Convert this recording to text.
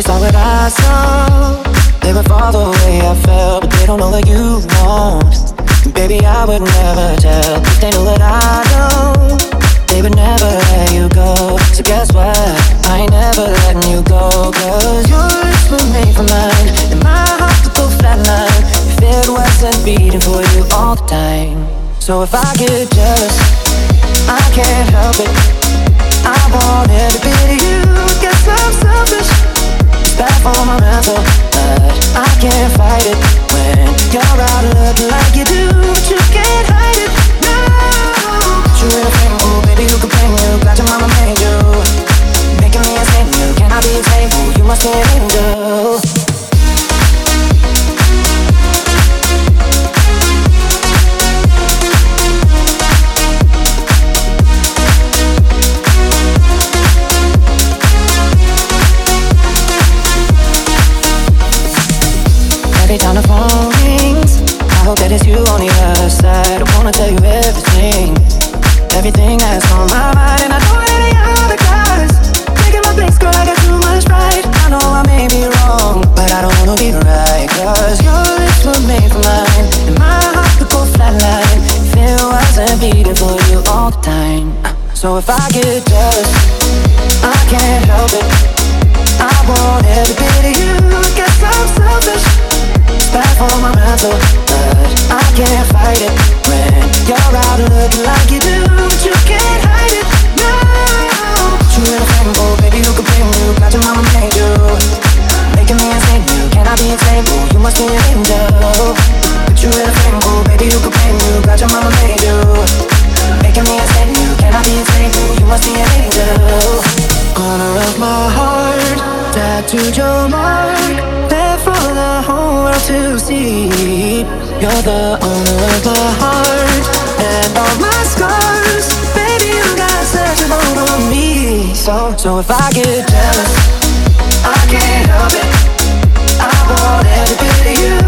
they saw what I saw, they would fall the way I felt. But they don't know what you want. Baby, I would never tell. If they know what I know, they would never let you go. So guess what? I ain't never letting you go. Cause yours were made for mine. And my heart could go flatline if it wasn't beating for you all the time. So if I get jealous, I can't help it. Every time the phone rings, I hope that it's you on the other side. I wanna tell you everything, everything that's on my mind, and I know it ain't other guys taking my place, girl. I got too much pride. I know I may be wrong, but I don't wanna be right. Cause your lips were made for mine, and my heart could go flatline if it wasn't beating for you all the time. So if I get jealous, I can't help it. I want every bit of you. Guess must be an angel. But you in a frame, oh baby, who can blame you? Glad your mama made you, making me insane. You cannot be insane, oh you must be an angel. Honor of my heart, tattooed your mark, there for the whole world to see. You're the owner of my heart and all my scars. Baby, you got such a hold on me. So, so if I get jealous, I can't help it. I want every of you.